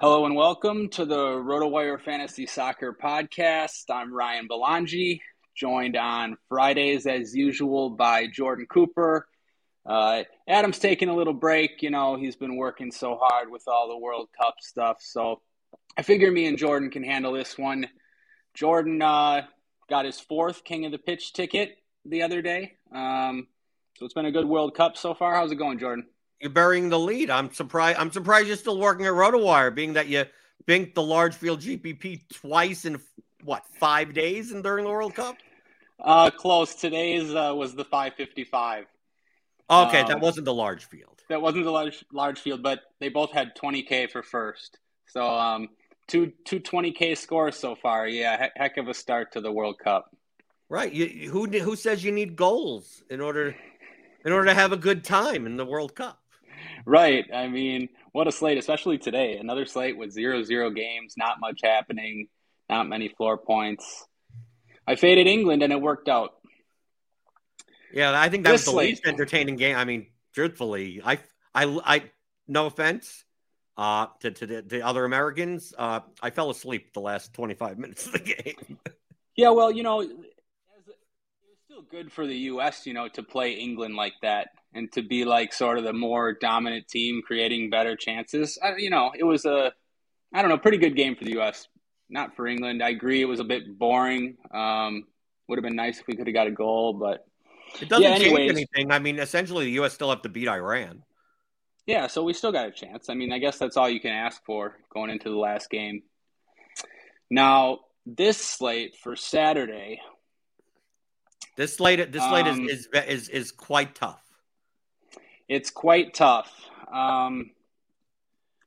Hello and welcome to the RotoWire Fantasy Soccer Podcast. I'm Ryan Belangi, joined on Fridays as usual by Jordan Cooper. Uh, Adam's taking a little break. You know, he's been working so hard with all the World Cup stuff. So I figure me and Jordan can handle this one. Jordan uh, got his fourth King of the Pitch ticket the other day. Um, so it's been a good World Cup so far. How's it going, Jordan? You're burying the lead. I'm surprised. I'm surprised you're still working at RotoWire, being that you binked the large field GPP twice in what five days and during the World Cup. Uh, close. Today's uh, was the 555. Okay, um, that wasn't the large field. That wasn't the large large field, but they both had 20k for first. So um, two two 20k scores so far. Yeah, heck of a start to the World Cup. Right. You, who who says you need goals in order in order to have a good time in the World Cup? Right. I mean, what a slate, especially today. Another slate with zero zero games, not much happening, not many floor points. I faded England and it worked out. Yeah, I think that this was the slate. least entertaining game. I mean, truthfully, I, I, I, no offense uh, to, to the, the other Americans, uh, I fell asleep the last 25 minutes of the game. yeah, well, you know, it was still good for the U.S., you know, to play England like that and to be like sort of the more dominant team, creating better chances. I, you know, it was a, I don't know, pretty good game for the U.S. Not for England. I agree, it was a bit boring. Um, would have been nice if we could have got a goal, but it doesn't yeah, change anything. I mean, essentially, the U.S. still have to beat Iran. Yeah, so we still got a chance. I mean, I guess that's all you can ask for going into the last game. Now, this slate for Saturday. This slate, this slate um, is, is is is quite tough it's quite tough. Um,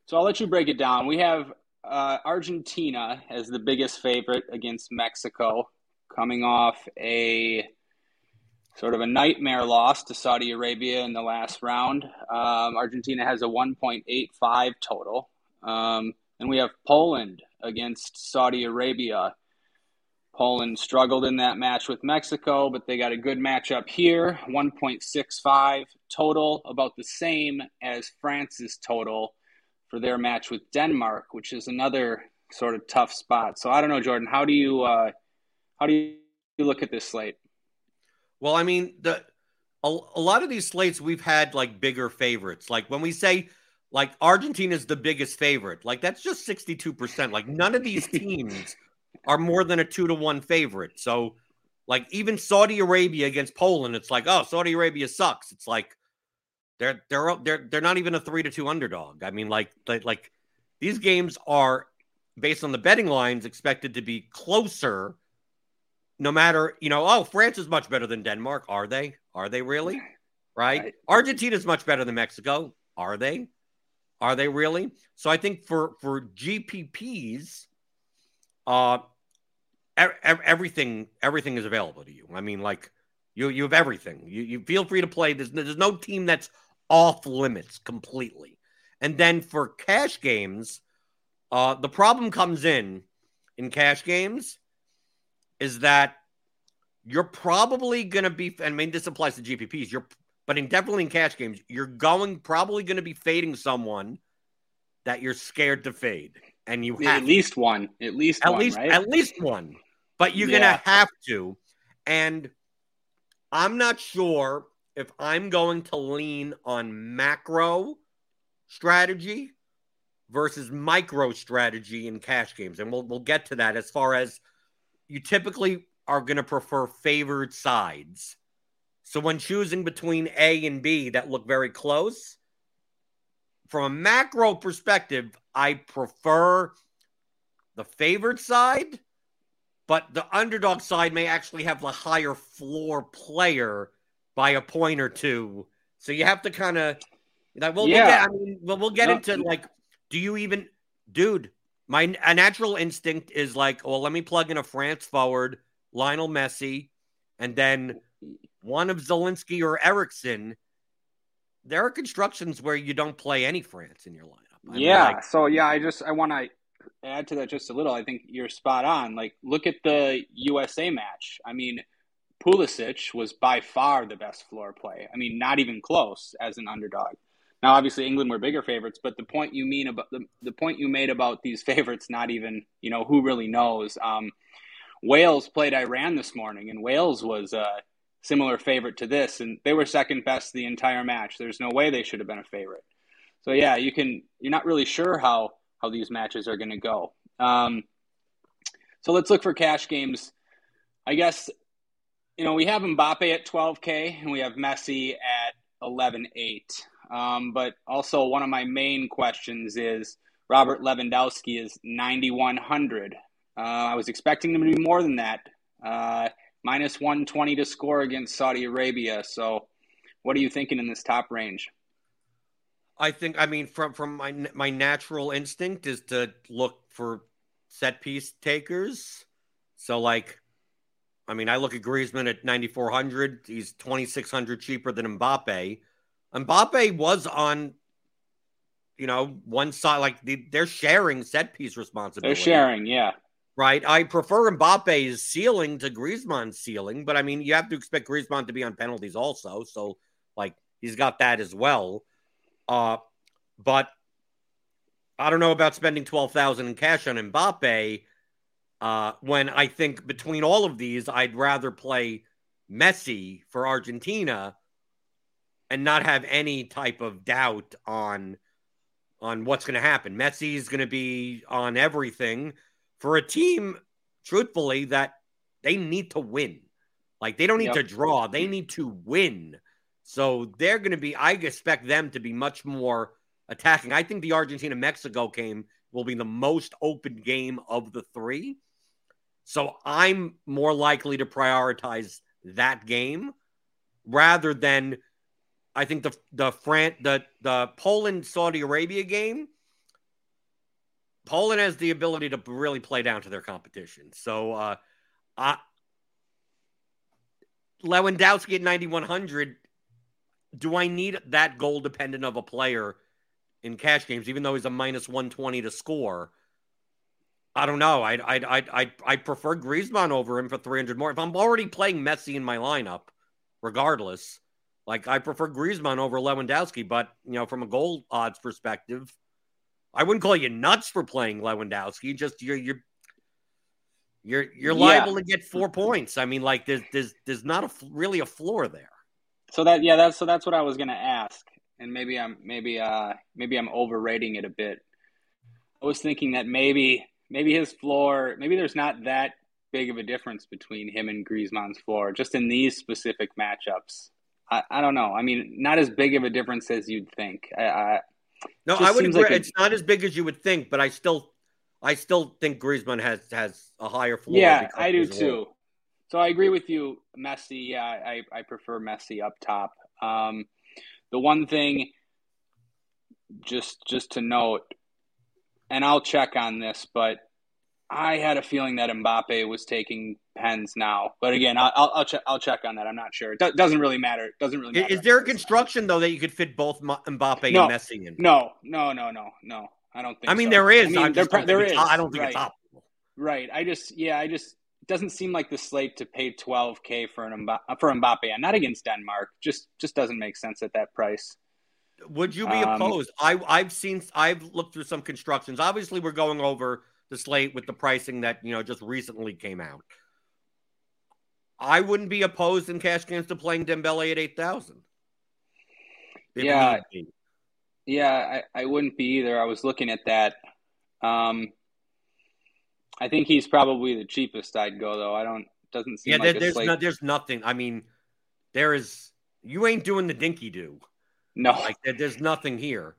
so I'll let you break it down. We have uh, Argentina as the biggest favorite against Mexico, coming off a sort of a nightmare loss to Saudi Arabia in the last round. Um, Argentina has a 1.85 total. Um, and we have Poland against Saudi Arabia. Poland struggled in that match with Mexico, but they got a good matchup here 1.65 total, about the same as France's total for their match with Denmark, which is another sort of tough spot. So I don't know, Jordan, how do you uh, how do you look at this slate? Well, I mean, the a, a lot of these slates we've had like bigger favorites. Like when we say like Argentina is the biggest favorite, like that's just 62%. Like none of these teams are more than a two to one favorite. So, like even Saudi Arabia against Poland, it's like, oh, Saudi Arabia sucks. It's like they're they're they're they're not even a three to two underdog. I mean, like like, like these games are based on the betting lines expected to be closer. No matter, you know, oh, France is much better than Denmark. Are they? Are they really? Right? right. Argentina is much better than Mexico. Are they? Are they really? So I think for for GPPs, uh, everything everything is available to you. I mean, like you you have everything. You you feel free to play. There's there's no team that's off limits completely. And then for cash games, uh, the problem comes in in cash games is that you're probably going to be. I mean, this applies to GPPs. You're, but in definitely in cash games, you're going probably going to be fading someone that you're scared to fade, and you have at least one, at least at one, least right? at least one. But you're Yeah. gonna have to, and I'm not sure if I'm going to lean on macro strategy versus micro strategy in cash games, and we'll we'll get to that. As far as you typically are going to prefer favored sides, so when choosing between A and B that look very close, from a macro perspective, I prefer the favored side, but the underdog side may actually have the higher floor player by a point or two. So you have to kind of like we'll, Yeah. we'll get I mean we'll, we'll get No. into like do you even dude my a natural instinct is like well let me plug in a France forward Lionel Messi and then one of Zielinski or Eriksen there are constructions where you don't play any France in your lineup. I mean, yeah. like, so yeah, I just I want to add to that just a little. I think you're spot on. Like, look at the USA match. I mean, Pulisic was by far the best floor play. I mean, not even close as an underdog. Now, obviously, England were bigger favorites, but the point you mean about the, the point you made about these favorites, not even you know who really knows. Um, Wales played Iran this morning, and Wales was a similar favorite to this, and they were second best the entire match. There's no way they should have been a favorite. So yeah, you can. You're not really sure how how these matches are going to go. Um, so let's look for cash games. I guess you know we have Mbappe at 12k and we have Messi at 11.8. Um, but also one of my main questions is Robert Lewandowski is 9100. Uh, I was expecting him to be more than that. Uh, minus 120 to score against Saudi Arabia. So, what are you thinking in this top range? I think I mean from from my my natural instinct is to look for set piece takers. So like I mean I look at Griezmann at 9400, he's 2600 cheaper than Mbappe. Mbappe was on you know one side like the, they're sharing set piece responsibility. They're sharing, yeah. Right. I prefer Mbappe's ceiling to Griezmann's ceiling, but I mean, you have to expect Griezmann to be on penalties also. So, like, he's got that as well. Uh, but I don't know about spending 12,000 in cash on Mbappe uh, when I think between all of these, I'd rather play Messi for Argentina and not have any type of doubt on on what's going to happen. Messi is going to be on everything for a team, truthfully, that they need to win. Like they don't need Yep. to draw, they need to win. So they're going to be, I expect them to be much more attacking. I think the Argentina Mexico game will be the most open game of the three. So I'm more likely to prioritize that game rather than I think the the Fran the the Poland Saudi Arabia game. Poland has the ability to really play down to their competition. So uh I Lewandowski at 9100 do I need that goal dependent of a player in cash games even though he's a minus 120 to score? I don't know. I'd I'd I'd I'd, I'd prefer Griezmann over him for 300 more. If I'm already playing Messi in my lineup, regardless, like I prefer Griezmann over Lewandowski, but you know, from a goal odds perspective, I wouldn't call you nuts for playing Lewandowski. Just you're you're you're you're Yeah. liable to get four points. I mean, like there's there's there's not a really a floor there. So that yeah, that's so that's what I was gonna ask, and maybe I'm maybe uh maybe I'm overrating it a bit. I was thinking that maybe maybe his floor maybe there's not that big of a difference between him and Griezmann's floor just in these specific matchups. I, I don't know. I mean, not as big of a difference as you'd think. I, I No, I would seems agree. like a- it's not as big as you would think, but I still I still think Griezmann has has a higher floor. yeah, I do too. So I agree with you, Messi. Yeah, I, I prefer Messi up top. Um, the one thing, just just to note, and I'll check on this, but I had a feeling that Mbappe was taking pens now. But again, I'll I'll, I'll check I'll check on that. I'm not sure. It do- doesn't really matter. It doesn't really matter. Is there a construction though that you could fit both Mbappe No. and Messi in? No, no, no, no, no. I don't think. I mean so. there is. I mean, there just pro- don't think it's- I don't think right. it's optimal. Right. I just, yeah, I just, doesn't seem like the slate to pay 12k for an for Mbappe, and not against Denmark. Just just doesn't make sense at that price. Would you be um, opposed? I I've seen I've looked through some constructions. Obviously, we're going over the slate with the pricing that you know just recently came out. I wouldn't be opposed in cash games to playing Dembele at eight thousand. Yeah, yeah, I, I wouldn't be either. I was looking at that. Um, I think he's probably the cheapest I'd go though. I don't doesn't seem yeah. Like there's no, there's nothing. I mean, there is. You ain't doing the dinky do. No, like there's nothing here.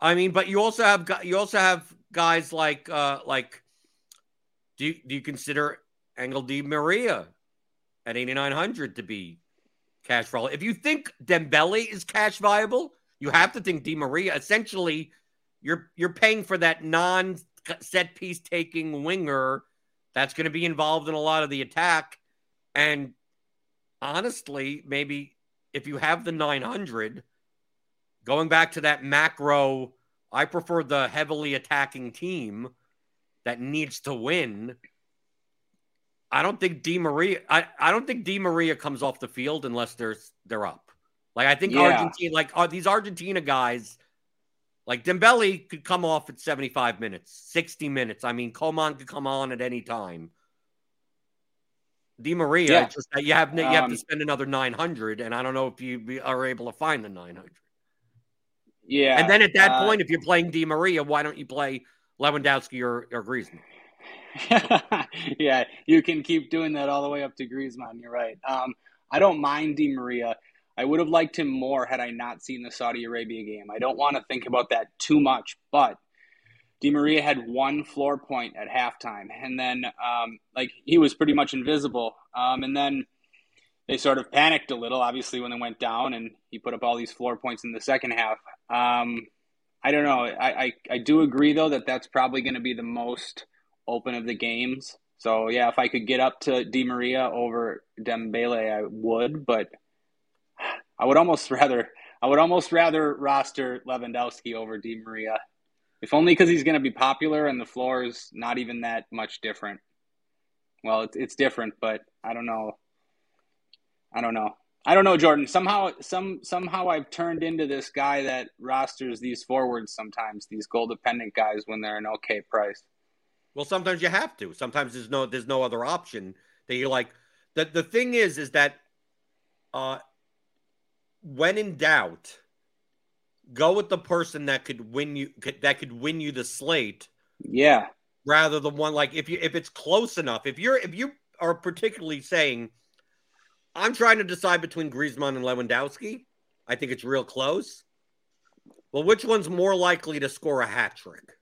I mean, but you also have you also have guys like uh like. Do you, do you consider Angel Di Maria at 8900 to be cash viable? If you think Dembele is cash viable, you have to think Di Maria. Essentially, you're you're paying for that non set piece taking winger that's going to be involved in a lot of the attack. And honestly, maybe if you have the 900, going back to that macro, I prefer the heavily attacking team that needs to win. I don't think Di Maria. I, I don't think Di Maria comes off the field unless they're they're up. Like I think yeah. Argentina, like are these Argentina guys like Dembele could come off at 75 minutes, 60 minutes. I mean, Coman could come on at any time. Di Maria, yeah. just you have you have um, to spend another 900, and I don't know if you are able to find the 900. Yeah, and then at that uh, point, if you're playing Di Maria, why don't you play Lewandowski or, or Griezmann? yeah, you can keep doing that all the way up to Griezmann. You're right. Um, I don't mind Di Maria. I would have liked him more had I not seen the Saudi Arabia game. I don't want to think about that too much, but Di Maria had one floor point at halftime, and then um, like he was pretty much invisible. Um, and then they sort of panicked a little, obviously, when they went down, and he put up all these floor points in the second half. Um, I don't know. I, I, I do agree though that that's probably going to be the most open of the games. So yeah, if I could get up to Di Maria over Dembele, I would, but I would almost rather I would almost rather roster Lewandowski over Di Maria, if only because he's going to be popular and the floor is not even that much different. Well, it's it's different, but I don't know. I don't know. I don't know, Jordan. Somehow, some somehow I've turned into this guy that rosters these forwards sometimes, these goal dependent guys when they're an okay price. Well, sometimes you have to. Sometimes there's no there's no other option that you like. The the thing is, is that uh, when in doubt, go with the person that could win you that could win you the slate. Yeah. Rather than one like if you if it's close enough, if you're if you are particularly saying, I'm trying to decide between Griezmann and Lewandowski, I think it's real close. Well, which one's more likely to score a hat trick?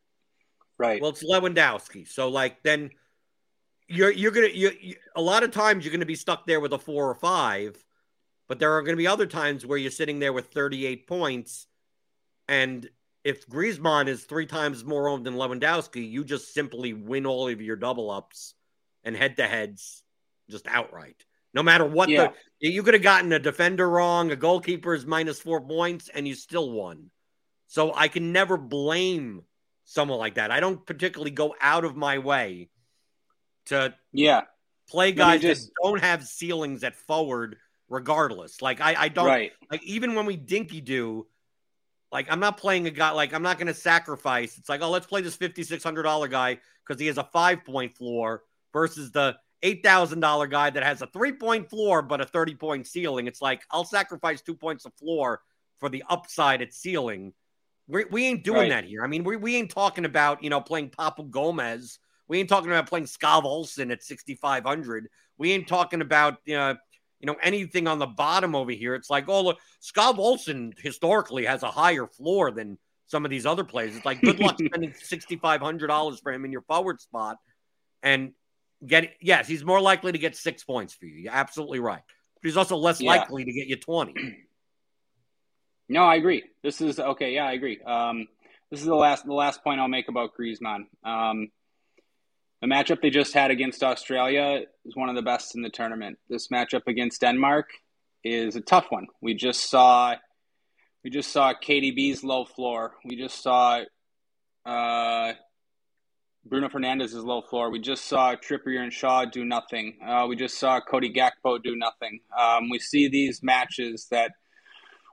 Right. Well, it's Lewandowski. So like then you're you're gonna you, you a lot of times you're gonna be stuck there with a four or five but there are going to be other times where you're sitting there with 38 points, and if Griezmann is three times more owned than Lewandowski, you just simply win all of your double ups and head to heads just outright. No matter what yeah. the you could have gotten a defender wrong, a goalkeeper is minus four points, and you still won. So I can never blame someone like that. I don't particularly go out of my way to yeah play guys just... that don't have ceilings at forward regardless. Like I, I don't right. like even when we dinky do, like I'm not playing a guy like I'm not going to sacrifice. It's like oh let's play this fifty six hundred dollar guy because he has a five point floor versus the eight thousand dollar guy that has a three point floor but a thirty point ceiling. It's like I'll sacrifice two points of floor for the upside at ceiling. We, we ain't doing right. that here. I mean, we, we ain't talking about you know playing Papu Gomez. We ain't talking about playing Skov Olsen at sixty five hundred. We ain't talking about you know you know, anything on the bottom over here. It's like, oh, look, Skov Olsen historically has a higher floor than some of these other players. It's like, good luck spending $6,500 for him in your forward spot and get, yes, he's more likely to get six points for you. You're absolutely right. But he's also less yeah. likely to get you 20. No, I agree. This is okay. Yeah, I agree. Um, this is the last the last point I'll make about Griezmann. Um, the matchup they just had against Australia is one of the best in the tournament. This matchup against Denmark is a tough one. We just saw we just saw KDB's low floor. We just saw uh, Bruno Fernandes's low floor. We just saw Trippier and Shaw do nothing. Uh, we just saw Cody Gakpo do nothing. Um, we see these matches that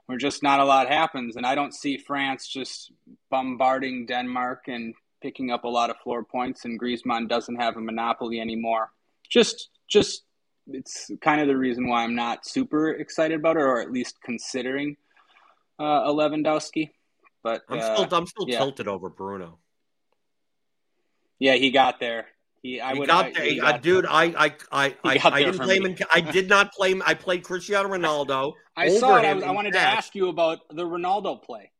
where just not a lot happens, and I don't see France just bombarding Denmark and picking up a lot of floor points. And Griezmann doesn't have a monopoly anymore. Just, just it's kind of the reason why I'm not super excited about it, or at least considering uh, a Lewandowski. But I'm uh, still I'm still yeah. tilted over Bruno. Yeah, he got there. He, I He would, got I, there, he uh, got dude. there. I I I I, I didn't play him. I did not play him. I played Cristiano Ronaldo. I saw it. I, was, I wanted to ask you about the Ronaldo play.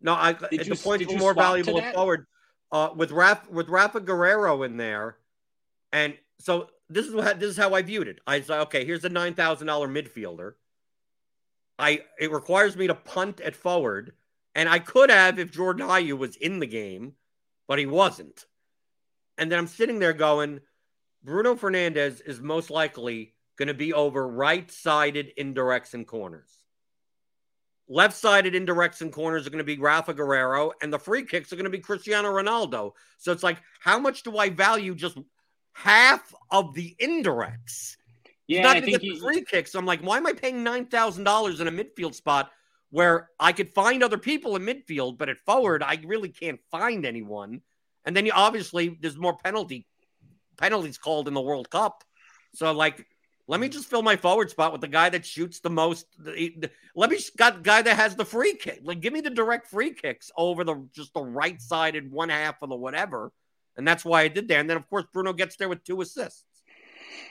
No, I Did the you- points did were you more valuable forward uh, with Raf with Rafa Guerreiro in there, and so this is what this is how I viewed it. I said, okay, here's a nine thousand dollar midfielder. I it requires me to punt at forward, and I could have if Jordan Ayew was in the game, but he wasn't. And then I'm sitting there going, Bruno Fernandes is most likely going to be over right sided indirects and corners. Left sided indirects and corners are going to be Rafa Guerreiro, and the free kicks are going to be Cristiano Ronaldo. So it's like, how much do I value just half of the indirects? Yeah, not I going to think get the he, free kicks. I'm like, why am I paying nine thousand dollars in a midfield spot where I could find other people in midfield, but at forward I really can't find anyone. And then you obviously there's more penalty penalties called in the World Cup. So like, let me just fill my forward spot with the guy that shoots the most. Let me got guy that has the free kick. Like, give me the direct free kicks over the just the right sided one half of the whatever. And that's why I did there. And then of course Bruno gets there with two assists.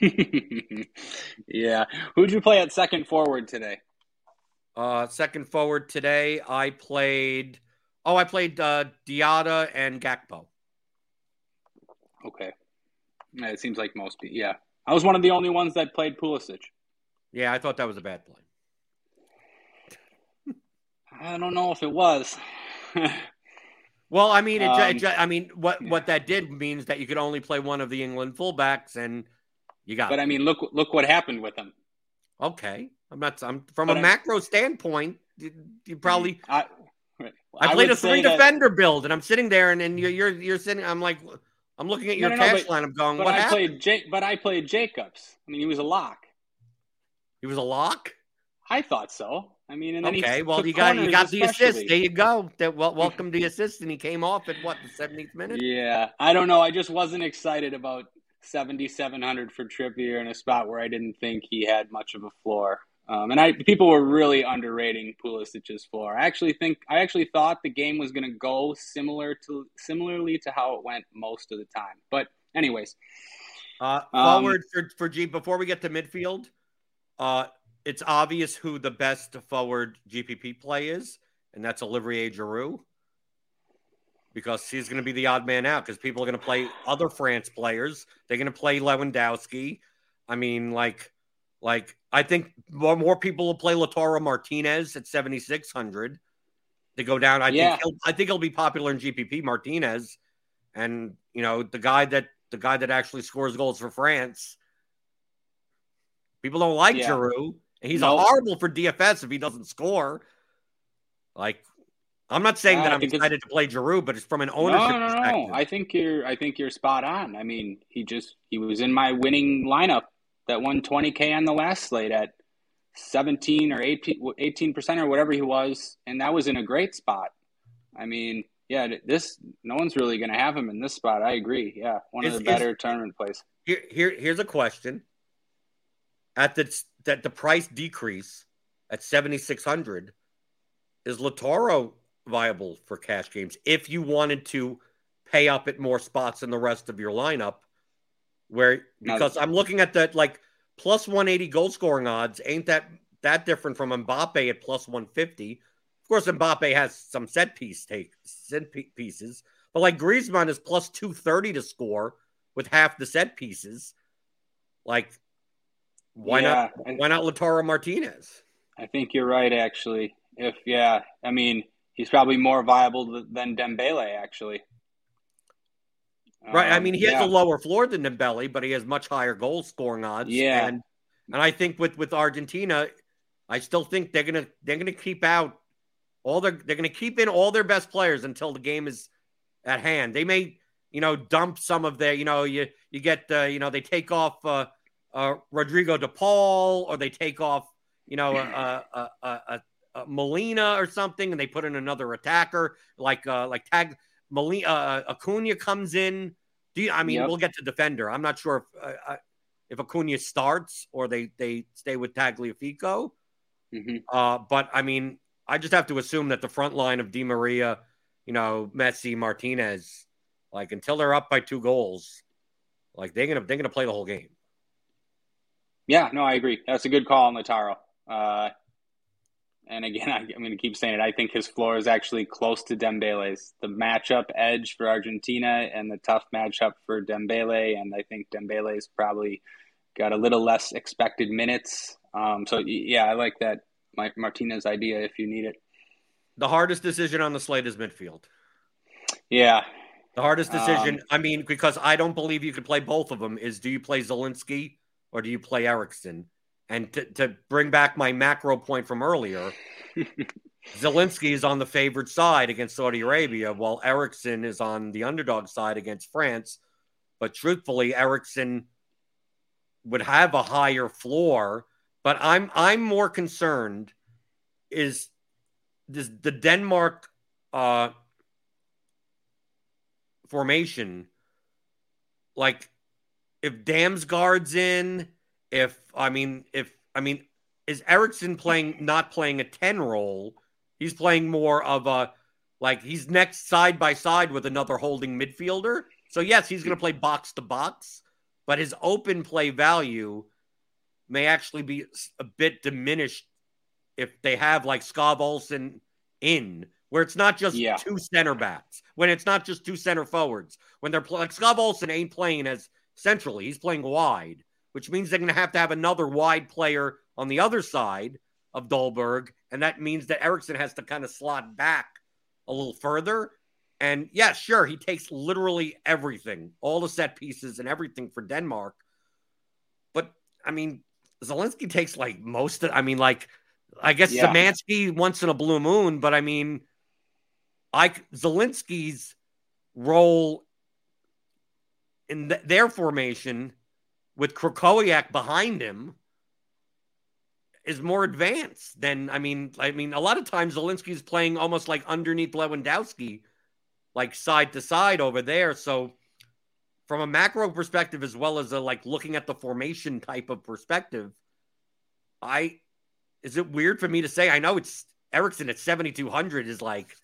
yeah. Who'd you play at second forward today? Uh, second forward today, I played. Oh, I played uh, Diatta and Gakpo. Okay. Yeah, it seems like most people. Yeah. I was one of the only ones that played Pulisic. Yeah, I thought that was a bad play. I don't know if it was. Well, I mean, it, ju- it Um, I mean, what yeah. what that did means that you could only play one of the England fullbacks, and you got. but I mean, look look what happened with him. okay, I'm not. I'm from But a I- macro standpoint. You, you probably. I, I played a three say that- defender build, and I'm sitting there, and, and you're, you're you're sitting. I'm like, I'm looking at your no, no, cash but- line. I'm going, But what I happened? played Jake. But I played Jacobs. I mean, he was a lock. He was a lock. I thought so. I mean, and then Okay, well you got you got the assist. There you go. That well, welcome the assist, and he came off at what the 70th minute. Yeah, I don't know. I just wasn't excited about seventy seven hundred for Trippier in a spot where I didn't think he had much of a floor. Um, and I people were really underrating Pulisic's floor. I actually think I actually thought the game was going to go similar to similarly to how it went most of the time. But anyways, Uh, Um, forward for for G. Before we get to midfield, uh, it's obvious who the best forward GPP play is, and that's Olivier Giroud, because he's going to be the odd man out because people are going to play other France players. They're going to play Lewandowski. I mean, like, like I think more, more people will play Lautaro Martinez at seventy six hundred to go down. I Yeah. think he'll, I think he'll be popular in GPP. Martinez, and you know the guy that the guy that actually scores goals for France. People don't like Yeah. Giroud, he's horrible for DFS if he doesn't score. Like, I'm not saying that I'm excited to play Giroud, but it's from an ownership no, no, perspective. no. I think you're I think you're spot on. I mean, he just he was in my winning lineup that won 20k on the last slate at 17 or 18 percent or whatever he was, and that was in a great spot. I mean, yeah, this no one's really going to have him in this spot. I agree. Yeah, one Is- of the is- better tournament plays. Here, here, here's a question. At the that the price decrease at 7600 is Lautaro viable for cash games if you wanted to pay up at more spots in the rest of your lineup where because I'm looking at that like plus 180 goal scoring odds ain't that that different from Mbappe at plus 150 of course Mbappe has some set piece take set pieces but like Griezmann is plus 230 to score with half the set pieces like why Yeah, not why not Lautaro Martinez I think you're right. Actually, if yeah, I mean, he's probably more viable than Dembele. Actually, Right. I Um, mean, he yeah. has a lower floor than Dembele, but he has much higher goal scoring odds. Yeah. And and I think with with Argentina, I still think they're gonna they're gonna keep out all their they're gonna keep in all their best players until the game is at hand. They may you know, dump some of their, you know, you you get, uh, you know, they take off uh, uh, Rodrigo De Paul or they take off, you know, a, a, Molina or something, and they put in another attacker like uh, like Tag Molina uh, Acuna comes in. Do you, I mean, yep. we'll get to defender. I'm not sure if uh, uh, if Acuna starts or they they stay with Tagliafico. Mm-hmm. Uh, but I mean, I just have to assume that the front line of Di Maria, you know, Messi, Martinez, like until they're up by two goals, like they're gonna they're gonna play the whole game. Yeah, no, I agree. That's a good call on Lautaro. Uh, and again, I, am going to keep saying it. I think his floor is actually close to Dembele's. The matchup edge for Argentina and the tough matchup for Dembele, and I think Dembele's probably got a little less expected minutes. Um, so yeah, I like that Martinez idea if you need it. The hardest decision on the slate is midfield. Yeah. The hardest decision, um, I mean, because I don't believe you could play both of them, is do you play Zielinski or do you play Eriksen? And to, to bring back my macro point from earlier, Zielinski is on the favored side against Saudi Arabia, while Eriksen is on the underdog side against France. But truthfully, Eriksen would have a higher floor. But I'm I'm more concerned is this the Denmark uh, formation like if Damsgaard's in, if I mean if I mean is Eriksen playing not playing a 10 role? He's playing more of a like he's next side by side with another holding midfielder. So yes, he's going to play box to box, but his open play value may actually be a bit diminished if they have like Skov Olsen in, where it's not just yeah. two center backs, when it's not just two center forwards, when they're pl- like Skov Olsen ain't playing as centrally, he's playing wide, which means they're going to have to have another wide player on the other side of Dolberg, and that means that Eriksen has to kind of slot back a little further. And yeah, sure, he takes literally everything, all the set pieces and everything for Denmark. But I mean, Zielinski takes like most of I mean, like I guess yeah. Once in a blue moon, but I mean I Zielinski's role in th- their formation with Krychowiak behind him is more advanced than I mean. I mean, a lot of times Zielinski's playing almost like underneath Lewandowski, like side to side over there. So, from a macro perspective, as well as a like looking at the formation type of perspective, I is it weird for me to say? I know it's Eriksen at seventy two hundred is like.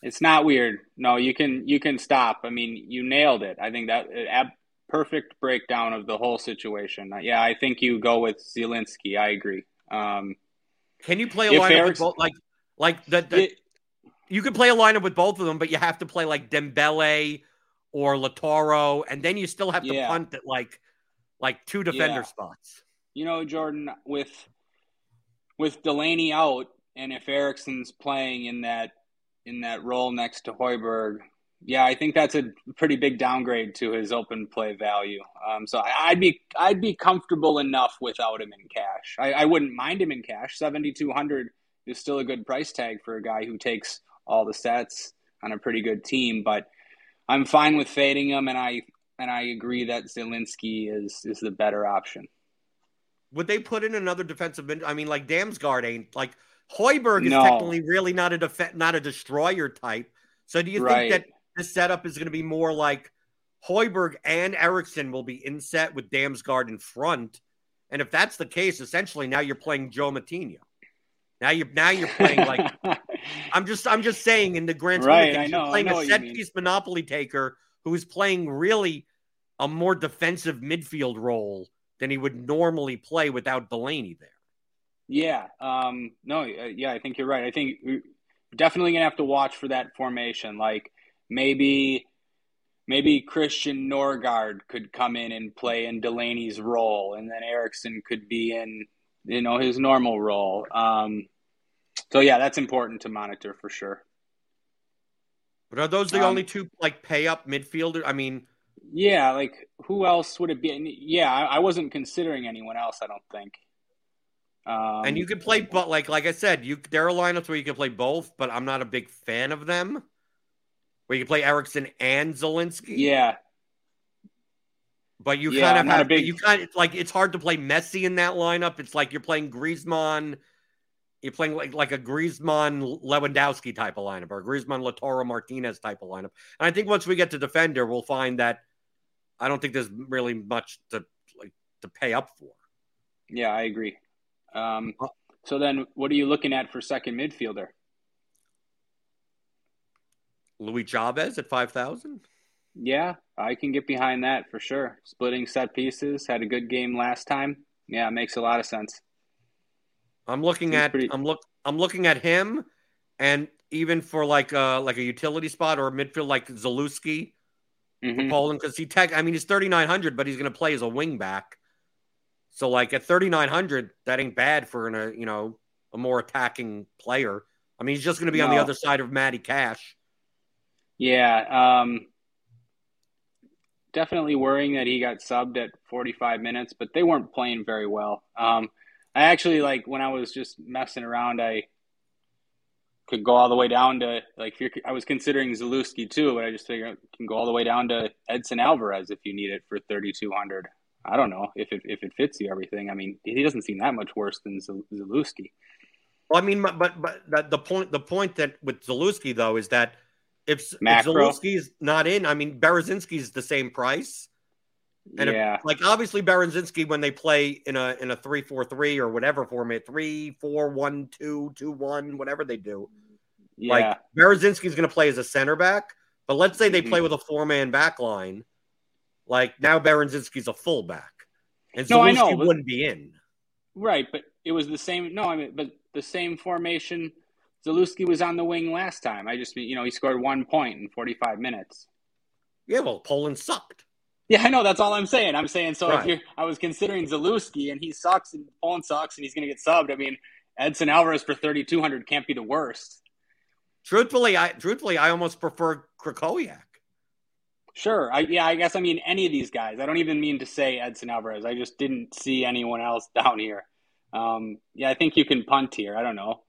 It's not weird. No, you can you can stop. I mean, you nailed it. I think that ab- perfect breakdown of the whole situation. Yeah, I think you go with Zielinski. I agree. Um, Can you play a lineup Eric's, with both? Like, like the, the it, you can play a lineup with both of them, but you have to play like Dembele or Lautaro, and then you still have to yeah. punt at like like two defender yeah. spots. You know, Jordan, with with Delaney out, and if Eriksen's playing in that in that role next to Højbjerg, yeah, I think that's a pretty big downgrade to his open play value. Um, so I, would be I'd be comfortable enough without him in cash. I, I wouldn't mind him in cash. Seventy two hundred is still a good price tag for a guy who takes all the sets on a pretty good team. But I'm fine with fading him, and I and I agree that Zielinski is is the better option. Would they put in another defensive? Mid- I mean, like Damsgaard ain't like Højbjerg is no. technically really not a def- not a destroyer type. So do you right. think that this setup is going to be more like Højbjerg and Eriksen will be in set with Damsgaard in front. And if that's the case, essentially now you're playing João Moutinho. Now you're now you're playing like I'm just I'm just saying in the grand right, I know, you're playing know a set piece monopoly taker who is playing really a more defensive midfield role than he would normally play without Delaney there. Yeah, um, no, uh, yeah, I think you're right. I think we're definitely gonna have to watch for that formation. Like maybe maybe Christian Nørgaard could come in and play in Delaney's role, and then Eriksen could be in you know his normal role. Um, so yeah, that's important to monitor for sure. But are those the um, only two like pay up midfielder? I mean, yeah, like who else would it be? Yeah, I, I wasn't considering anyone else. I don't think. Um, and you could play, but like like I said, you there are lineups where you can play both, but I'm not a big fan of them. Where you play Eriksen and Zielinski. Yeah, but you Yeah, kind of not a have big- you kind of like it's hard to play Messi in that lineup. It's like you're playing Griezmann. You're playing like like a Griezmann Lewandowski type of lineup or a Griezmann Lautaro Martinez type of lineup. And I think once we get to defender, we'll find that I don't think there's really much to like to pay up for. yeah, I agree. Um, Uh, so then, what are you looking at for second midfielder? Luis Chavez at five thousand. Yeah, I can get behind that for sure. Splitting set pieces, had a good game last time. Yeah, it makes a lot of sense. I'm looking Seems at pretty- I'm look I'm looking at him, and even for like uh like a utility spot or a midfield like Zalewski Mhm. Poland because he tech. I mean, he's 3,900, but he's going to play as a wing back. So like at 3,900, that ain't bad for an, a you know a more attacking player. I mean, he's just going to be on the other side of Matty Cash. Yeah, um, definitely worrying that he got subbed at 45 minutes, but they weren't playing very well. Um, I actually like when I was just messing around, I could go all the way down to like I was considering Zalewski too, but I just figured I can go all the way down to Edson Alvarez if you need it for 3,200. I don't know if it if it fits you everything. I mean, he doesn't seem that much worse than Zal- Zalewski. Well, I mean, but but, the, point the point that with Zalewski though is that if, if Macro. Zalewski's not in, I mean, Bereszynski's the same price. And if- yeah, Like obviously Bereszynski when they play in a in a three four three or whatever format, three four one two two one, whatever they do. yeah, Like Bereszynski's going to play as a center back, but let's say they Mhm. play with a four man back line. Like now Bereszynski's a fullback, and No, I know, wouldn't be in. Right, but it was the same. No, I mean, but the same formation. Zalewski was on the wing last time. I just mean, you know, he scored one point in 45 minutes. Yeah, well, Poland sucked. Yeah, I know. That's all I'm saying. I'm saying so. Right. If you're, I was considering Zalewski, and he sucks, and Poland sucks, and he's going to get subbed. I mean, Edson Alvarez for 3,200 can't be the worst. Truthfully, I truthfully I almost prefer Krychowiak. Sure. I, yeah, I guess I mean any of these guys. I don't even mean to say Edson Alvarez. I just didn't see anyone else down here. Um, yeah, I think you can punt here. I don't know.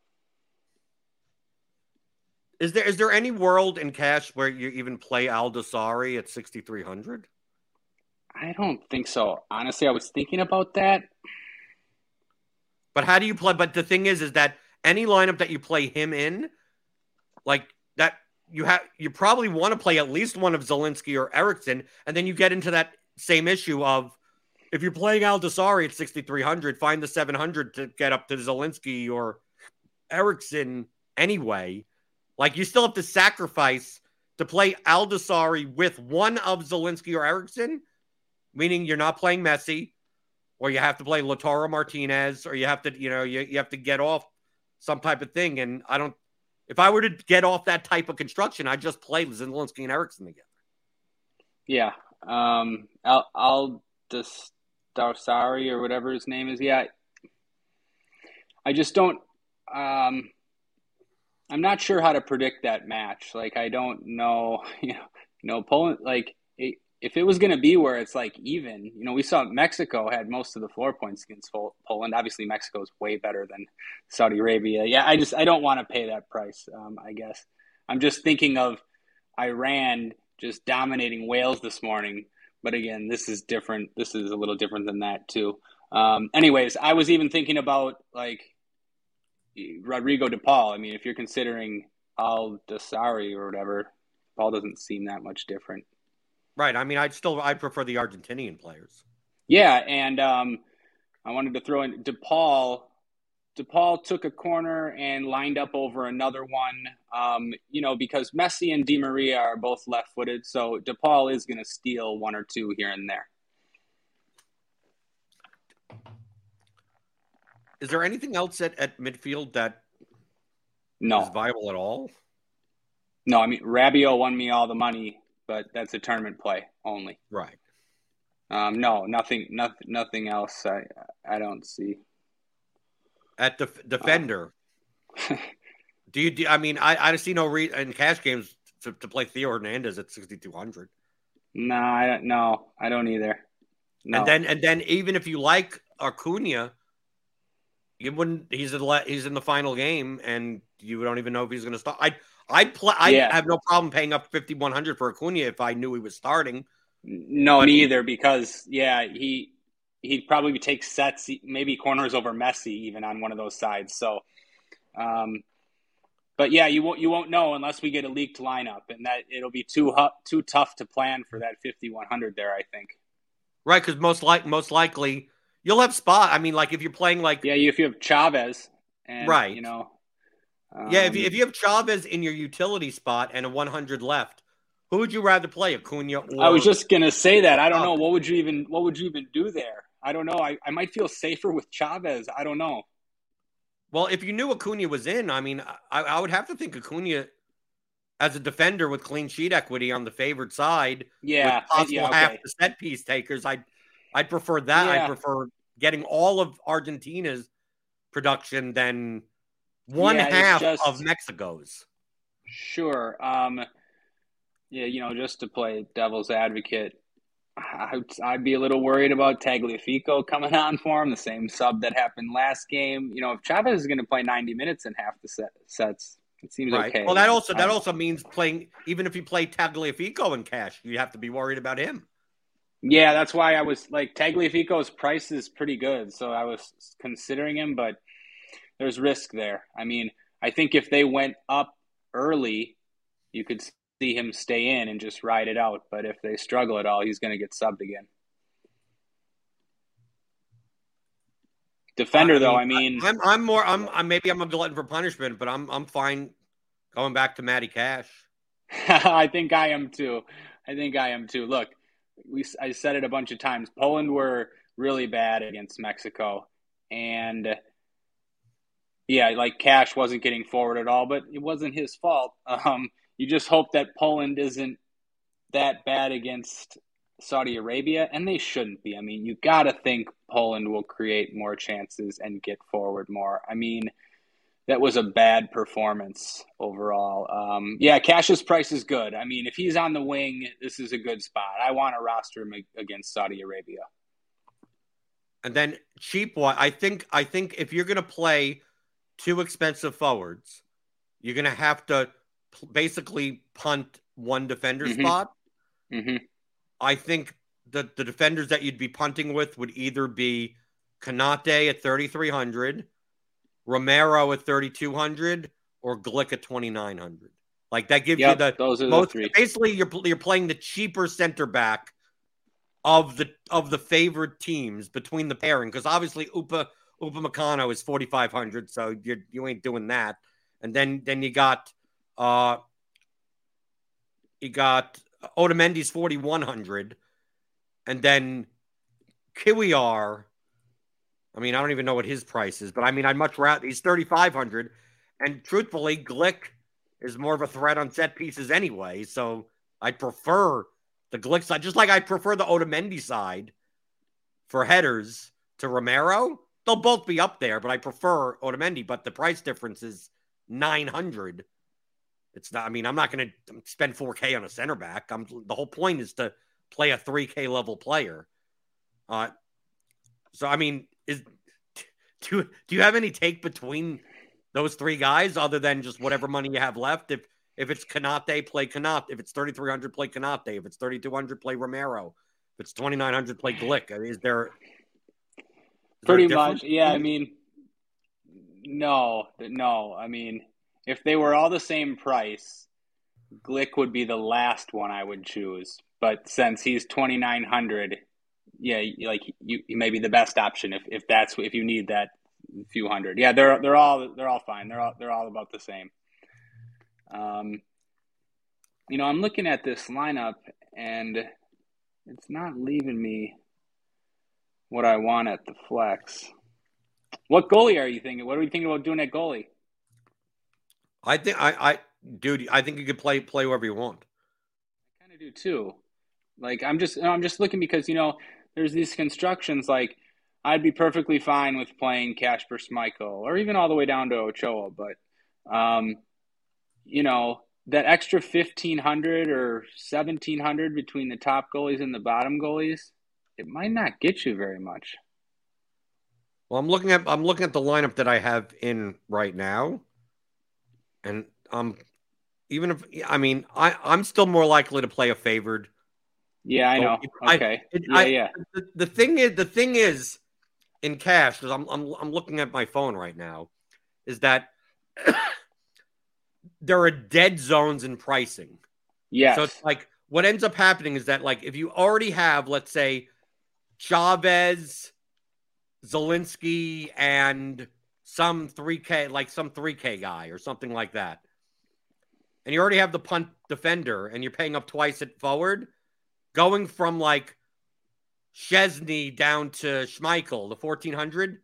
Is there is there any world in cash where you even play Al-Dawsari at sixty three hundred? I don't think so. Honestly, I was thinking about that. But how do you play? But the thing is, is that any lineup that you play him in, like that, you have you probably want to play at least one of Zielinski or Eriksen, and then you get into that same issue of if you're playing Al-Dawsari at 6,300, find the 700 to get up to Zielinski or Eriksen anyway. Like you still have to sacrifice to play Al-Dawsari with one of Zielinski or Eriksen, meaning you're not playing Messi or you have to play Lautaro Martinez, or you have to, you know, you, you have to get off some type of thing. And I don't, if I were to get off that type of construction, I'd just play Zielinski and Eriksen together. Yeah. Um, Al, Al Darsari or whatever his name is. Yeah. I just don't, um, I'm not sure how to predict that match. Like, I don't know, you know, know, Poland, like, it, if it was going to be where it's like even, you know, we saw Mexico had most of the floor points against Pol- Poland. Obviously, Mexico is way better than Saudi Arabia. Yeah, I just I don't want to pay that price. Um, I guess I'm just thinking of Iran just dominating Wales this morning. But again, this is different. This is a little different than that too. Um, anyways, I was even thinking about like Rodrigo De Paul. I mean, if you're considering Al Dawsari or whatever, Paul doesn't seem that much different. Right. I mean, I'd still, I prefer the Argentinian players. Yeah, and um, I wanted to throw in De DePaul. DePaul took a corner and lined up over another one. Um, you know, because Messi and Di Maria are both left-footed, so DePaul is going to steal one or two here and there. Is there anything else at, at midfield that is No, viable at all? no. I mean, Rabiot won me all the money, but that's a tournament play only. Right. Um, no, nothing, nothing, nothing else. I, I don't see. At def- defender, do you, do, I mean, I, I see no reason in cash games to, to play Theo Hernandez at 6,200. No, I don't. No, I don't either. No. And then, and then even if you like Acuna, you wouldn't, he's in, the, he's in the final game and you don't even know if he's going to start. I, I'd play. I yeah. have no problem paying up fifty one hundred for Acuna if I knew he was starting. No, but, me either. Because yeah, he he'd probably take sets, maybe corners over Messi even on one of those sides. So, um, but yeah, you won't you won't know unless we get a leaked lineup, and that it'll be too too tough to plan for that fifty one hundred there. I think. Right, because most like most likely you'll have spot. I mean, like if you're playing like yeah, if you have Chavez, and, right, you know, um, yeah, if you, if you have Chavez in your utility spot and a 100 left, who would you rather play, Acuna? Or... I was just gonna say that. I don't know. What would you even What would you even do there? I don't know. I, I might feel safer with Chavez. I don't know. Well, if you knew Acuna was in, I mean, I, I would have to think Acuna as a defender with clean sheet equity on the favored side. Yeah, possible yeah, okay. half the set piece takers. I'd I'd prefer that. Yeah. I prefer getting all of Argentina's production than one yeah, half just, of Mexico's. Sure. Um, yeah, you know, just to play devil's advocate, I'd, I'd be a little worried about Tagliafico coming on for him, the same sub that happened last game. You know, if Chavez is going to play 90 minutes in half the set, sets, it seems right. okay. Well, that also that also means playing even if you play Tagliafico in cash, you have to be worried about him. Yeah, that's why I was like Tagliafico's price is pretty good, so I was considering him, but there's risk there. I mean, I think if they went up early, you could see him stay in and just ride it out. But if they struggle at all, he's going to get subbed again. Defender, I though, I mean, I'm, I'm more, I'm, I'm, maybe I'm a glutton for punishment, but I'm, I'm fine going back to Matty Cash. I think I am too. I think I am too. Look, we, I said it a bunch of times. Poland were really bad against Mexico, and yeah, like Cash wasn't getting forward at all, but it wasn't his fault. Um, you just hope that Poland isn't that bad against Saudi Arabia, and they shouldn't be. I mean, you got to think Poland will create more chances and get forward more. I mean, that was a bad performance overall. Um, yeah, Cash's price is good. I mean, if he's on the wing, this is a good spot. I want to roster him against Saudi Arabia. And then cheap one, I think. I think if you're going to play two expensive forwards, you're going to have to basically punt one defender mm-hmm. spot. Mm-hmm. I think the the defenders that you'd be punting with would either be Konate at 3,300, Romero at 3,200, or Glik at 2,900. Like that gives yep, you the those are most. The basically, you're you're playing the cheaper center back of the of the favored teams between the pairing because obviously Upa Upamecano is 4,500, so you you ain't doing that. And then then you got uh, he got Otamendi's 4,100. And then Kiwior, I mean, I don't even know what his price is, but I mean, I'd much rather, he's 3,500. And truthfully, Glik is more of a threat on set pieces anyway. So I prefer the Glik side, just like I prefer the Otamendi side for headers to Romero. They'll both be up there, but I prefer Otamendi. But the price difference is 900 it's not. I mean, I'm not going to spend 4K on a center back. I'm the whole point is to play a 3K level player. Uh, so I mean, is do do you have any take between those three guys other than just whatever money you have left? If if it's Konate, play Konate. If it's 3,300, play Konate. If it's 3,200, play Romero. If it's 2,900, play Glik. Is there? Is Pretty there much, yeah. I mean, no, no. I mean, if they were all the same price, Glik would be the last one I would choose. But since he's twenty nine hundred, yeah, like you, he may be the best option if, if that's if you need that few hundred. Yeah, they're they're all they're all fine. They're all they're all about the same. Um, you know, I'm looking at this lineup and it's not leaving me what I want at the flex. What goalie are you thinking? What are you thinking about doing at goalie? I think I, I, dude, I think you could play play wherever you want. I kind of do too. Like I'm just I'm just looking because you know there's these constructions like I'd be perfectly fine with playing Kasper Schmeichel or even all the way down to Ochoa, but um, you know that extra fifteen hundred or seventeen hundred between the top goalies and the bottom goalies, it might not get you very much. Well, I'm looking at I'm looking at the lineup that I have in right now and I'm even if I mean I I'm still more likely to play a favored. Yeah, I know. I, okay. it- yeah, I- yeah. The, the thing is, the thing is, in cash because I'm I'm I'm looking at my phone right now, is that there are dead zones in pricing. Yeah. So it's like what ends up happening is that like if you already have, let's say, Chavez, Zielinski, and some 3K, like some 3K guy or something like that. And you already have the punt defender and you're paying up twice at forward, going from like Szczesny down to Schmeichel, the 1400.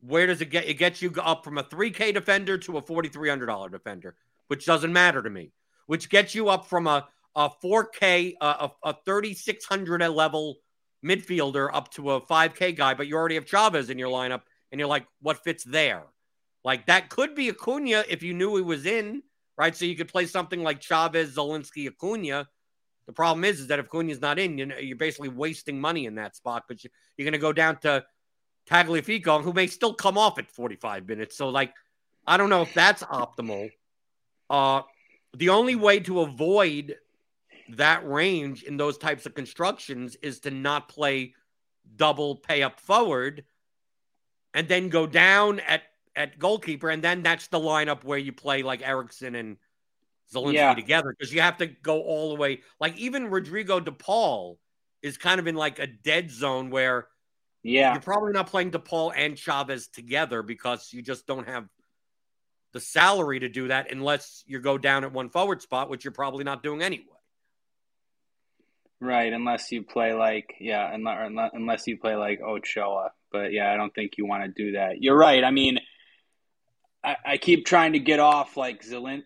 Where does it get? It gets you up from a 3K defender to a $4,300 defender, which doesn't matter to me, which gets you up from a, a 4K, uh, a, a 3,600 level midfielder up to a 5K guy, but you already have Chavez in your lineup, and you're like, what fits there? Like that could be Acuna if you knew he was in, right? So you could play something like Chavez, Zielinski, Acuna. The problem is, is that if Acuna's not in, you know, you're basically wasting money in that spot. You, you're going to go down to Tagliafico, who may still come off at 45 minutes. So, like, I don't know if that's optimal. Uh, the only way to avoid that range in those types of constructions is to not play double pay up forward and then go down at at goalkeeper and then that's the lineup where you play like Eriksen and Zielinski Yeah. together because you have to go all the way like even Rodrigo DePaul is kind of in like a dead zone where yeah. you're probably not playing DePaul and Chavez together because you just don't have the salary to do that unless you go down at one forward spot, which you're probably not doing anyway. Right, unless you play like yeah, unless, unless unless you play like Ochoa. But yeah, I don't think you want to do that. You're right. I mean, I, I keep trying to get off like Zelin,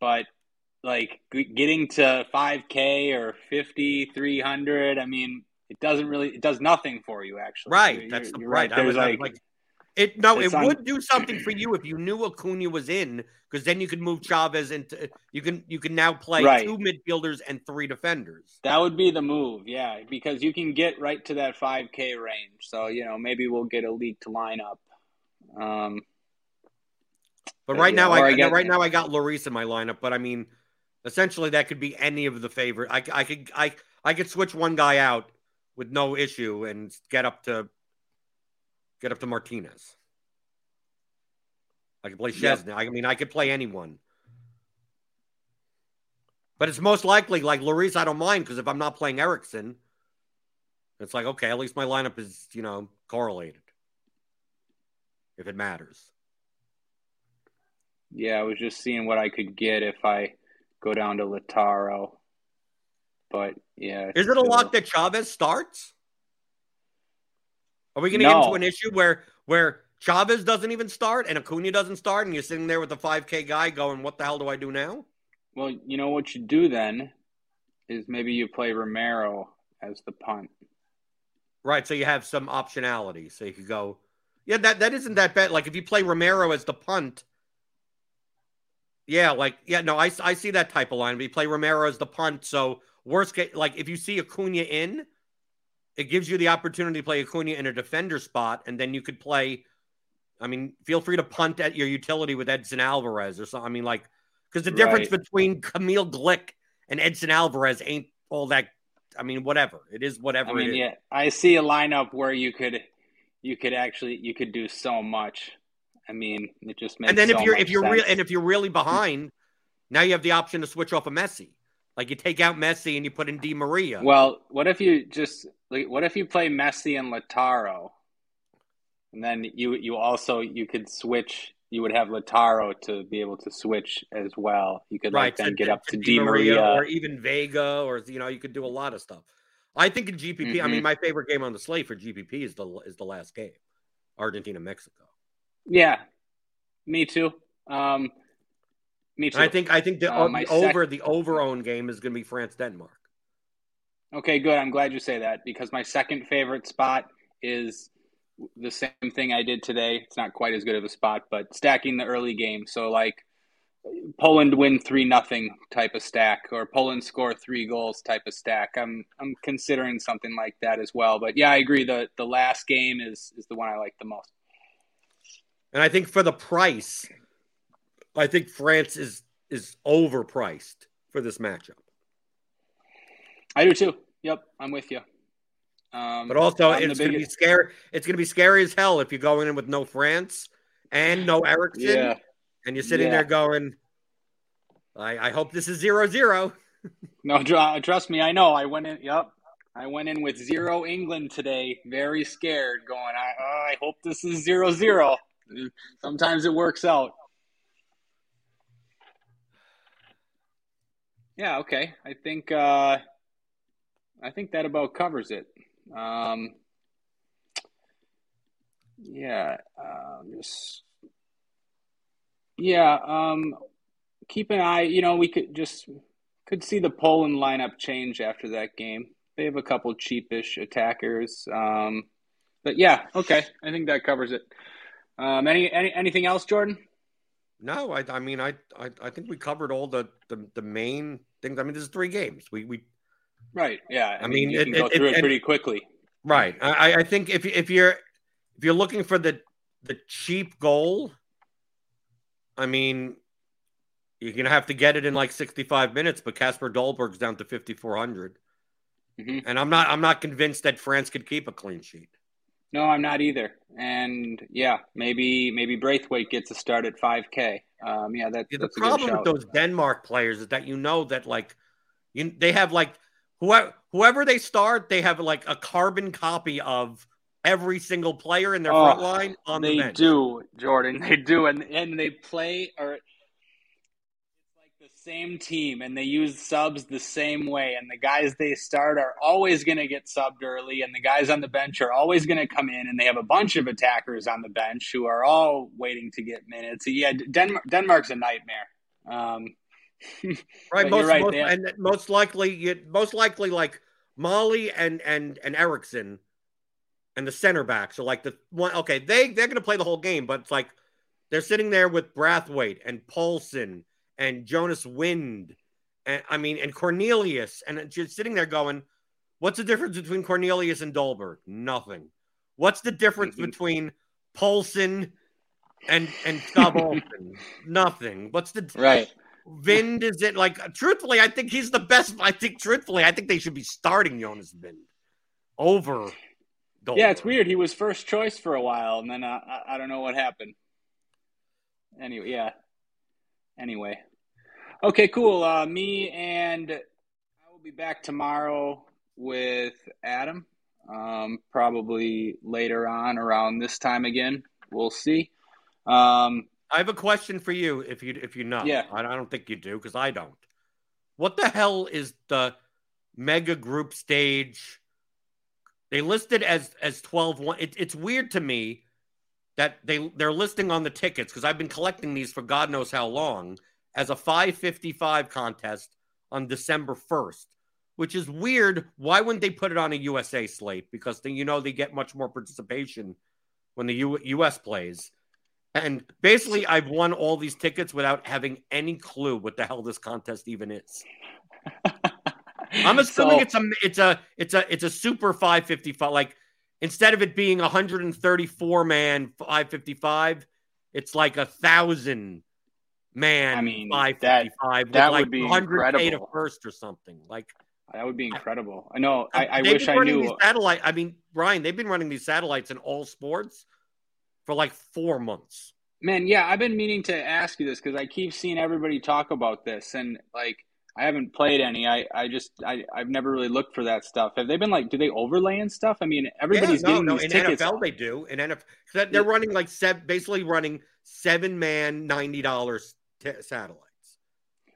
but like g- getting to 5K or 50, 300, I mean, it doesn't really it does nothing for you actually. Right. You're- That's the you're right. Was I was like, like, it. No, it on- would do something for you if you knew Acuna was in, because then you could move Chavez into. You can you can now play Right. two midfielders and three defenders. That would be the move, yeah, because you can get right to that 5K range. So, you know, maybe we'll get a leaked lineup. Um, But right yeah, now, I, I get- right now I got Lloris in my lineup. But I mean, essentially that could be any of the favorite. I, I could I I could switch one guy out with no issue and get up to get up to Martinez. I could play Yep. Szczesny. I mean, I could play anyone. But it's most likely like Lloris. I don't mind because if I'm not playing Eriksen, it's like okay, at least my lineup is you know correlated. If it matters. Yeah, I was just seeing what I could get if I go down to Lautaro. But yeah. Is it a lock that Chavez starts? Are we going to get No. into an issue where where Chavez doesn't even start and Acuna doesn't start, and you're sitting there with the 5K guy going, "What the hell do I do now?" Well, you know what you do then is maybe you play Romero as the punt. Right. So you have some optionality. So you could go, yeah, that that isn't that bad. Like if you play Romero as the punt, yeah, like yeah, no, I I see that type of line. We play Romero as the punt. So worst case, like if you see Acuna in, it gives you the opportunity to play Acuna in a defender spot, and then you could play. I mean, feel free to punt at your utility with Edson Alvarez or something. I mean, like because the difference Right. between Kamil Glik and Edson Alvarez ain't all that. I mean, whatever it is, whatever I mean, yeah, I see a lineup where you could you could actually you could do so much. I mean, it just makes and then if you're if you're real and if you're really behind, now you have the option to switch off a Messi. Like you take out Messi and you put in Di Maria. Well, what if you just like what if you play Messi and Lautaro, and then you you also you could switch. You would have Lautaro to be able to switch as well. You could like right, then get up to to Di Maria. or even Vega, or you know, you could do a lot of stuff. I think in GPP, I Mhm. mean, my favorite game on the slate for GPP is the is the last game, Argentina Mexico. Yeah, me too. Um, me too. And I think I think the, Uh, the over sec- the over own game is going to be France Denmark. Okay, good. I'm glad you say that because my second favorite spot is the same thing I did today. It's not quite as good of a spot, but stacking the early game. So like Poland win three nothing type of stack, or Poland score three goals type of stack. I'm I'm considering something like that as well. But yeah, I agree. The the last game is is the one I like the most. And I think for the price, I think France is is overpriced for this matchup. I do too. Yep, I'm with you. Um, but also, it's going to be scary. It's going to be scary as hell if you're going in with no France and no Eriksen, yeah. and you're sitting yeah. there going, I, "I hope this is zero zero. no, trust me, I know. I went in. Yep, I went in with zero England today. Very scared, going. I, oh, I hope this is zero zero. Sometimes it works out. Yeah. Okay. I think. uh I think that about covers it. Um, yeah, uh, just yeah. Um, keep an eye. You know, we could just could see the Poland lineup change after that game. They have a couple cheapish attackers. Um, but yeah, okay. I think that covers it. Um, any, any anything else, Jordan? No, I, I mean, I, I, I think we covered all the, the, the main things. I mean, this is three games. We, we Right. Yeah. I, I mean, mean, you it, can go it, through it, it pretty quickly. Right. I, I think if if you're if you're looking for the the cheap goal, I mean, you're gonna have to get it in like 65 minutes. But Kasper Dolberg's down to 5400, mm-hmm. and I'm not I'm not convinced that France could keep a clean sheet. No, I'm not either. And yeah, maybe maybe Braithwaite gets a start at 5K. Um, yeah, that, yeah, the problem with those Denmark players is that you know that like you they have like whoever whoever they start, they have like a carbon copy of every single player in their oh, front line on they the bench. do, Jordan. They do, and and they play or it's like the same team, and they use subs the same way. And the guys they start are always going to get subbed early, and the guys on the bench are always going to come in, and they have a bunch of attackers on the bench who are all waiting to get minutes. Yeah, Denmark, Denmark's a nightmare. Um, right, most, right most, and most likely, you most likely, like Molly and and and Eriksen and the center backs are like the one. Okay, they they're going to play the whole game, but it's like they're sitting there with Braithwaite and Poulsen and Jonas Wind, and I mean, and Cornelius, and just sitting there going, "What's the difference between Cornelius and Dolberg? Nothing. What's the difference mm-hmm. between Poulsen and and Scott Nothing. What's the right? Wind is it like truthfully, I think he's the best. I think truthfully, I think they should be starting Jonas Wind over. Dolberg. Yeah, it's weird. He was first choice for a while, and then uh, I, I don't know what happened. Anyway, yeah. Anyway, okay, cool. Uh, me and I will be back tomorrow with Adam. Um, probably later on around this time again. We'll see. Um, I have a question for you. If you if you know, yeah, I, don't think you do because I don't. What the hell is the mega group stage? They listed as as 12 one. It, it's weird to me that they they're listing on the tickets because I've been collecting these for God knows how long as a 555 contest on December 1st, which is weird. Why wouldn't they put it on a USA slate? Because then you know they get much more participation when the U- US plays. And basically, I've won all these tickets without having any clue what the hell this contest even is. I'm assuming so, it's a it's a it's a it's a super 555. Like instead of it being 134 man 555, it's like a thousand man I mean, 555 that, that like would be incredible. a first or something. Like that would be incredible. I know. I, I wish I knew. Satellite. I mean, Brian, they've been running these satellites in all sports for like four months. Man, yeah, I've been meaning to ask you this because I keep seeing everybody talk about this, and like I haven't played any. I, I just I I've never really looked for that stuff. Have they been like? Do they overlay and stuff? I mean, everybody's yeah, no, getting no. these in tickets. NFL they do. In NFL, they're yeah. running like seven, basically running seven man ninety dollars t- satellites.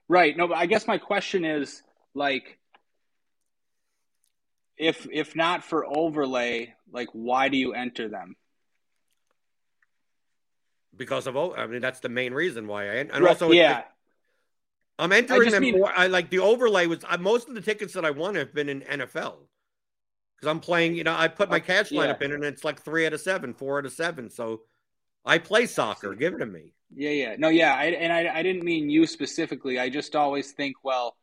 Right. No, but I guess my question is like, if if not for overlay, like why do you enter them? because of I mean that's the main reason why I and also yeah. I'm entering them mean, more. I like the overlay was I, most of the tickets that I won have been in NFL because I'm playing. You know, I put my cash lineup yeah. in and it's like three out of seven, four out of seven. So I play soccer. Give it to me. Yeah, yeah, no, yeah, I, and I, I didn't mean you specifically. I just always think, well,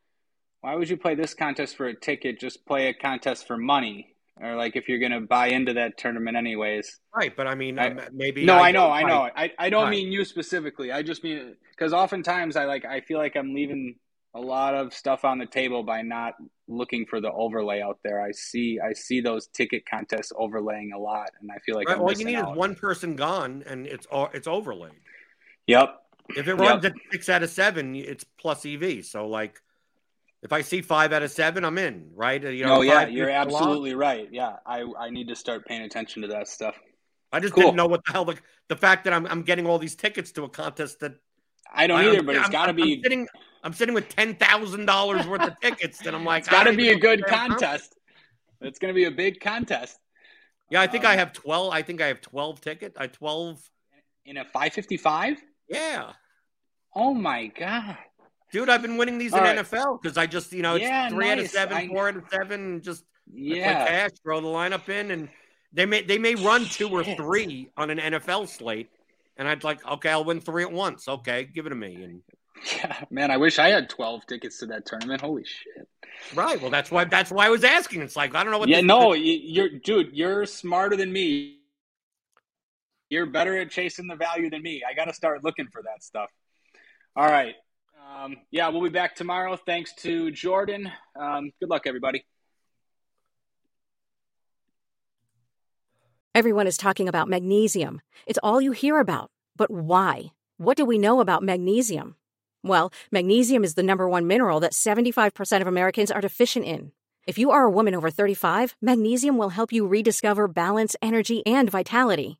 why would you play this contest for a ticket? Just play a contest for money or like if you're going to buy into that tournament anyways. Right, but I mean, I, um, maybe. No, I, I know, I know. I, I don't right. mean you specifically. I just mean because oftentimes I like I feel like I'm leaving a lot of stuff on the table by not looking for the overlay out there. I see I see those ticket contests overlaying a lot, and I feel like right, all you need out. is one person gone, and it's all it's overlaid. Yep. If it runs yep. at six out of seven, it's plus EV. So like if I see five out of seven, I'm in, right? You know, oh yeah, you're absolutely right. Yeah, I I need to start paying attention to that stuff. I just cool. didn't know what the hell the, the fact that I'm I'm getting all these tickets to a contest that I don't I, either, but it's got to be. I'm sitting, I'm sitting with ten thousand dollars worth of tickets, and I'm like, it's got to be a good contest. It's going to be a big contest. Yeah, I think um, I have twelve. I think I have twelve tickets. I twelve in a five fifty five. Yeah. Oh my god. Dude, I've been winning these All in right. NFL because I just, you know, it's yeah, three nice. out of seven, I... four out of seven, just yeah, cash, throw the lineup in, and they may they may run two or three on an NFL slate, and I'd like, okay, I'll win three at once. Okay, give it to me. And yeah, man, I wish I had twelve tickets to that tournament. Holy shit! Right. Well, that's why that's why I was asking. It's like I don't know what. Yeah, no, you're dude. You're smarter than me. You're better at chasing the value than me. I got to start looking for that stuff. All right. Um, yeah, we'll be back tomorrow. Thanks to Jordan. Um, good luck, everybody. Everyone is talking about magnesium. It's all you hear about. But why? What do we know about magnesium? Well, magnesium is the number one mineral that 75% of Americans are deficient in. If you are a woman over 35, magnesium will help you rediscover balance, energy, and vitality.